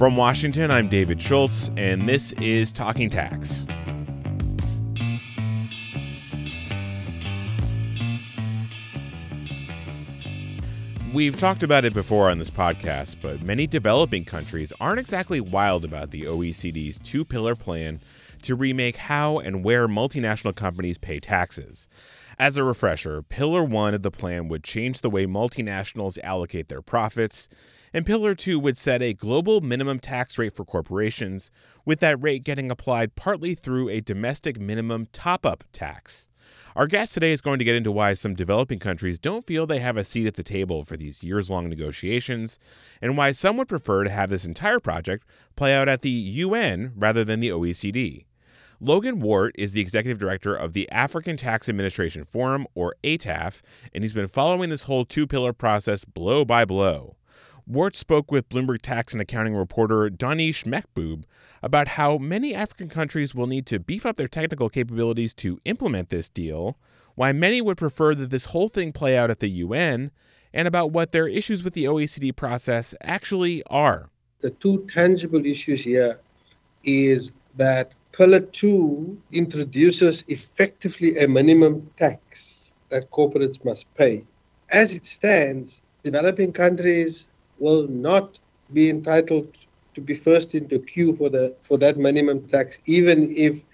From Washington, I'm David Schultz, and this is Talking Tax. We've talked about it before on this podcast, but many developing countries aren't exactly wild about the OECD's two pillar plan to remake how and where multinational companies pay taxes. As a refresher, Pillar 1 of the plan would change the way multinationals allocate their profits, and Pillar 2 would set a global minimum tax rate for corporations, with that rate getting applied partly through a domestic minimum top up tax. Our guest today is going to get into why some developing countries don't feel they have a seat at the table for these years long negotiations, and why some would prefer to have this entire project play out at the UN rather than the OECD. Logan Wort is the executive director of the African Tax Administration Forum, or ATAF, and he's been following this whole two pillar process blow by blow. Wort spoke with Bloomberg tax and accounting reporter Danish Mehboob about how many African countries will need to beef up their technical capabilities to implement this deal, why many would prefer that this whole thing play out at the UN, and about what their issues with the OECD process actually are. The two tangible issues here is that Pillar 2 introduces effectively a minimum tax that corporates must pay. As it stands, developing countries will not be entitled to be first in the queue for the for that minimum tax, even if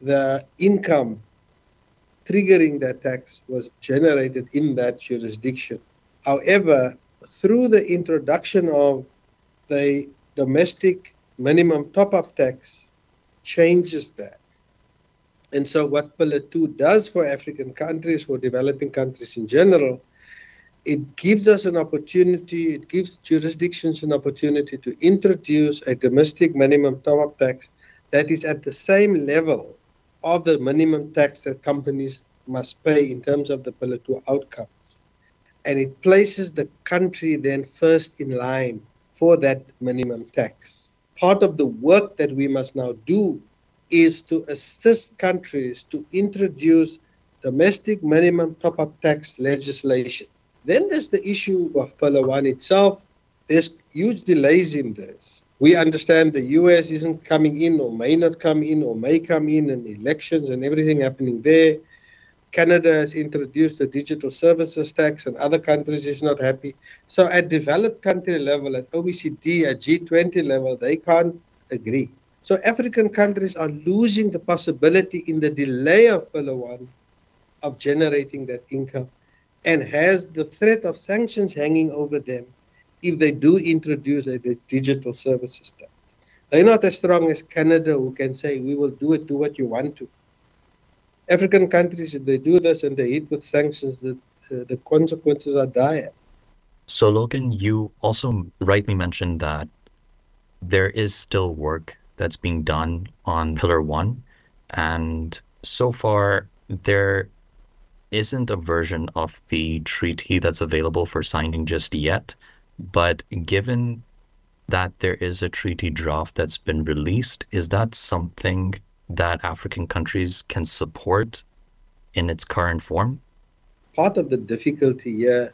the income triggering that tax was generated in that jurisdiction. However, through the introduction of the domestic minimum top-up tax changes that. And so what Pillar 2 does for African countries, for developing countries in general, it gives us an opportunity, it gives jurisdictions an opportunity to introduce a domestic minimum top up tax that is at the same level of the minimum tax that companies must pay in terms of the Pillar 2 outcomes. And it places the country then first in line for that minimum tax. Part of the work that we must now do is to assist countries to introduce domestic minimum top up tax legislation then there's the issue of 1 itself. There's huge delays in this. We understand the US isn't coming in or may not come in or may come in and elections and everything happening there. Canada has introduced the digital services tax and other countries is not happy. So at developed country level, at OECD, at G20 level, they can't agree. So African countries are losing the possibility in the delay of Pillar 1 of generating that income and has the threat of sanctions hanging over them if they do introduce a, digital services tax. They're not as strong as Canada, who can say, we will do it, do what you want to. African countries, if they do this and they hit with sanctions, the, uh, the consequences are dire. So, Logan, you also rightly mentioned that there is still work that's being done on Pillar 1. And so far, there isn't a version of the treaty that's available for signing just yet. But given that there is a treaty draft that's been released, is that something that African countries can support in its current form? Part of the difficulty here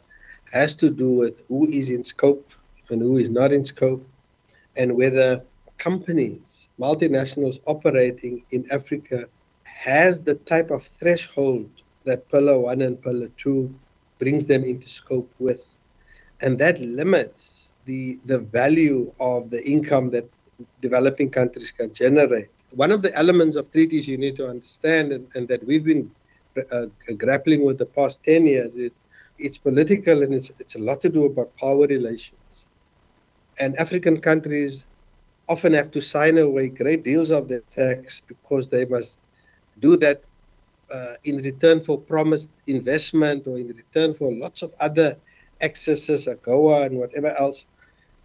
has to do with who is in scope and who is not in scope, and whether companies, multinationals operating in Africa, has the type of threshold that Pillar 1 and Pillar 2 brings them into scope with. And that limits the, the value of the income that developing countries can generate. One of the elements of treaties you need to understand, and, and that we've been uh, grappling with the past 10 years, is it's political and it's, it's a lot to do about power relations. And African countries often have to sign away great deals of their tax because they must do that uh, in return for promised investment or in return for lots of other excesses, AGOA and whatever else.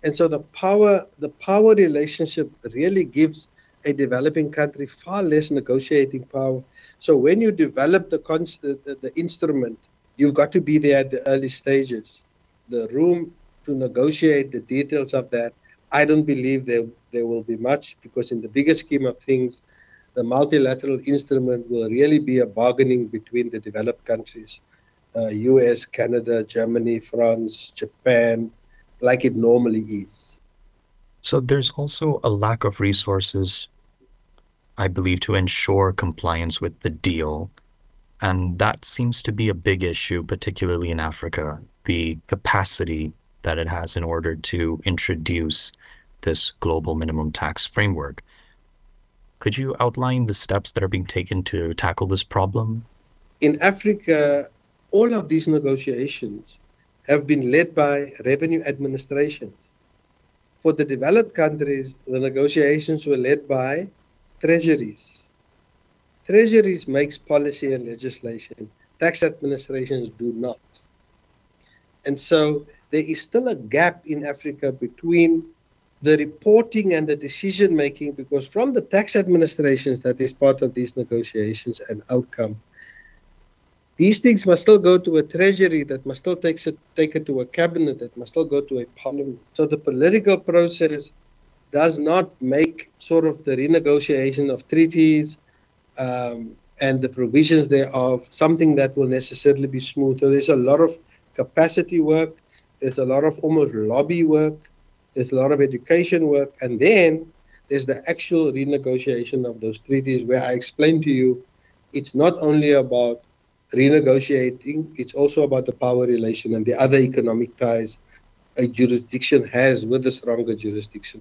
And so the power, the power relationship really gives a developing country far less negotiating power. So when you develop the, const- the, the instrument, you've got to be there at the early stages. The room to negotiate the details of that, I don't believe there, there will be much because in the bigger scheme of things, the multilateral instrument will really be a bargaining between the developed countries, uh, US, Canada, Germany, France, Japan, like it normally is. So there's also a lack of resources, I believe, to ensure compliance with the deal. And that seems to be a big issue, particularly in Africa, the capacity that it has in order to introduce this global minimum tax framework. Could you outline the steps that are being taken to tackle this problem? In Africa, all of these negotiations have been led by revenue administrations. For the developed countries, the negotiations were led by treasuries. Treasuries makes policy and legislation. Tax administrations do not. And so there is still a gap in Africa between the reporting and the decision making because from the tax administrations that is part of these negotiations and outcome these things must still go to a treasury that must still take it, take it to a cabinet that must still go to a parliament. So the political process does not make sort of the renegotiation of treaties um, and the provisions thereof something that will necessarily be smooth so there's a lot of capacity work. There's a lot of almost lobby work there's a lot of education work, and then there's the actual renegotiation of those treaties where I explained to you it's not only about renegotiating, it's also about the power relation and the other economic ties a jurisdiction has with a stronger jurisdiction.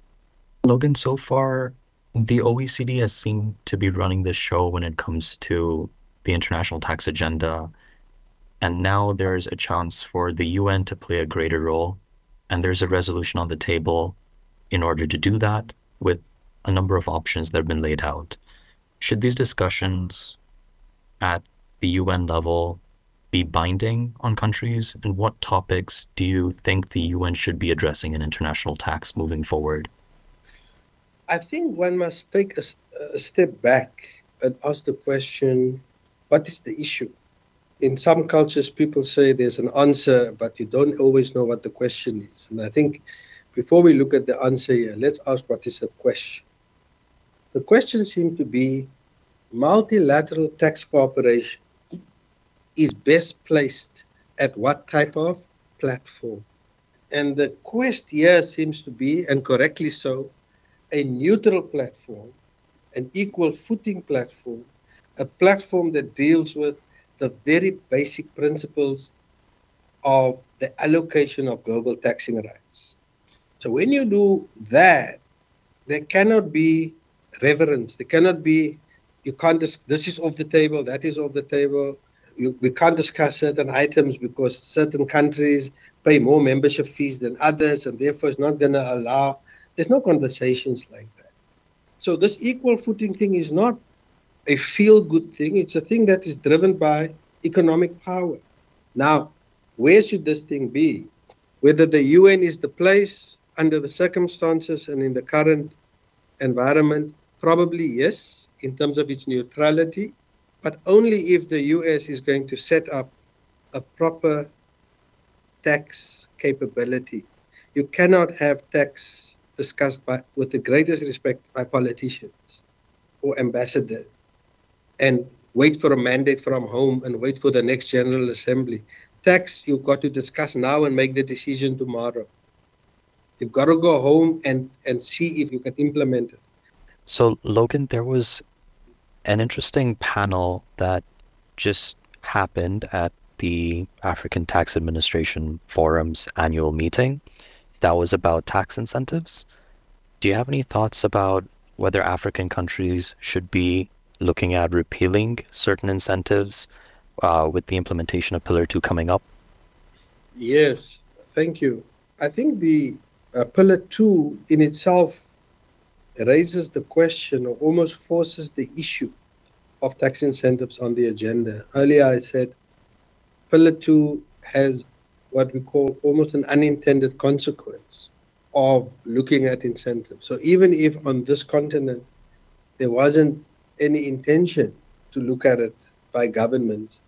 Logan, so far, the OECD has seemed to be running the show when it comes to the international tax agenda. And now there's a chance for the UN to play a greater role and there's a resolution on the table in order to do that with a number of options that have been laid out. Should these discussions at the UN level be binding on countries? And what topics do you think the UN should be addressing in international tax moving forward? I think one must take a, a step back and ask the question what is the issue? In some cultures, people say there's an answer, but you don't always know what the question is. And I think before we look at the answer here, let's ask what is the question. The question seems to be multilateral tax cooperation is best placed at what type of platform? And the quest here seems to be, and correctly so, a neutral platform, an equal footing platform, a platform that deals with the very basic principles of the allocation of global taxing rights. So when you do that, there cannot be reverence. There cannot be, you can't, dis- this is off the table, that is off the table. You, we can't discuss certain items because certain countries pay more membership fees than others, and therefore it's not going to allow, there's no conversations like that. So this equal footing thing is not a feel good thing. It's a thing that is driven by economic power. Now, where should this thing be? Whether the UN is the place under the circumstances and in the current environment, probably yes, in terms of its neutrality, but only if the US is going to set up a proper tax capability. You cannot have tax discussed by, with the greatest respect by politicians or ambassadors and wait for a mandate from home and wait for the next General Assembly. Tax, you've got to discuss now and make the decision tomorrow. You've got to go home and, and see if you can implement it. So, Logan, there was an interesting panel that just happened at the African Tax Administration Forum's annual meeting that was about tax incentives. Do you have any thoughts about whether African countries should be looking at repealing certain incentives uh, with the implementation of Pillar 2 coming up? Yes, thank you. I think the uh, Pillar 2 in itself raises the question or almost forces the issue of tax incentives on the agenda. Earlier I said Pillar 2 has what we call almost an unintended consequence of looking at incentives. So even if on this continent there wasn't any intention to look at it by governments,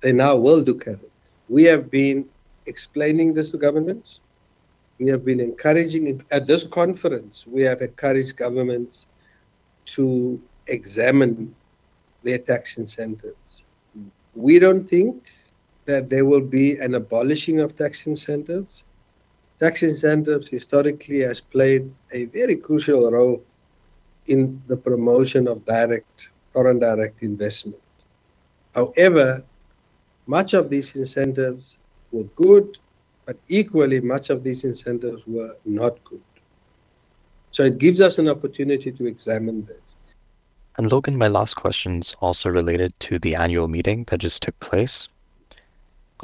they now will look at it. We have been explaining this to governments. We have been encouraging. At this conference, we have encouraged governments to examine their tax incentives. We don't think that there will be an abolishing of tax incentives. tax incentives historically has played a very crucial role in the promotion of direct or indirect investment. However, much of these incentives were good, but equally much of these incentives were not good. So it gives us an opportunity to examine this. And Logan, my last question is also related to the annual meeting that just took place.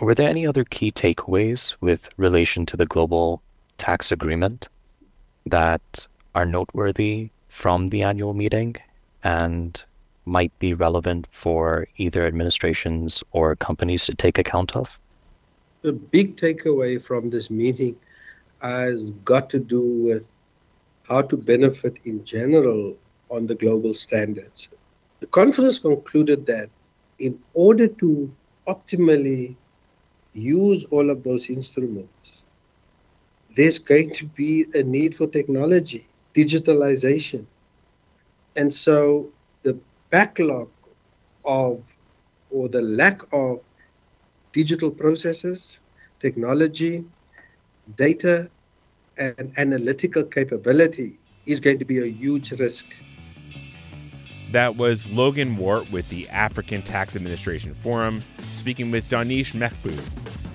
Were there any other key takeaways with relation to the global tax agreement that are noteworthy from the annual meeting and might be relevant for either administrations or companies to take account of? The big takeaway from this meeting has got to do with how to benefit in general on the global standards. The conference concluded that in order to optimally use all of those instruments, there's going to be a need for technology, digitalization. And so the backlog of, or the lack of digital processes, technology, data, and analytical capability is going to be a huge risk. That was Logan Wort with the African Tax Administration Forum, speaking with Danish Mehboob.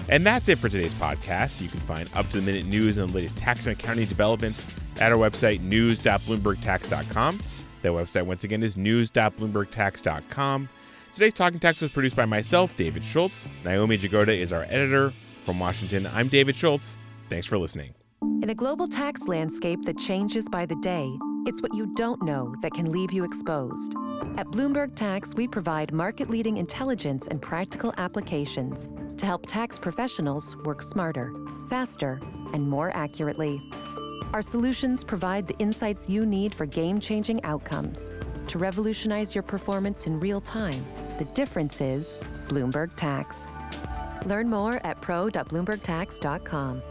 And that's it for today's podcast. You can find up to the minute news and the latest tax and accounting developments at our website, news.bloombergtax.com. That website, once again, is news.bloombergtax.com. Today's Talking Tax was produced by myself, David Schultz. Naomi Jagoda is our editor. From Washington, I'm David Schultz. Thanks for listening. In a global tax landscape that changes by the day, it's what you don't know that can leave you exposed. At Bloomberg Tax, we provide market leading intelligence and practical applications to help tax professionals work smarter, faster, and more accurately. Our solutions provide the insights you need for game changing outcomes. To revolutionize your performance in real time, the difference is Bloomberg Tax. Learn more at pro.bloombergtax.com.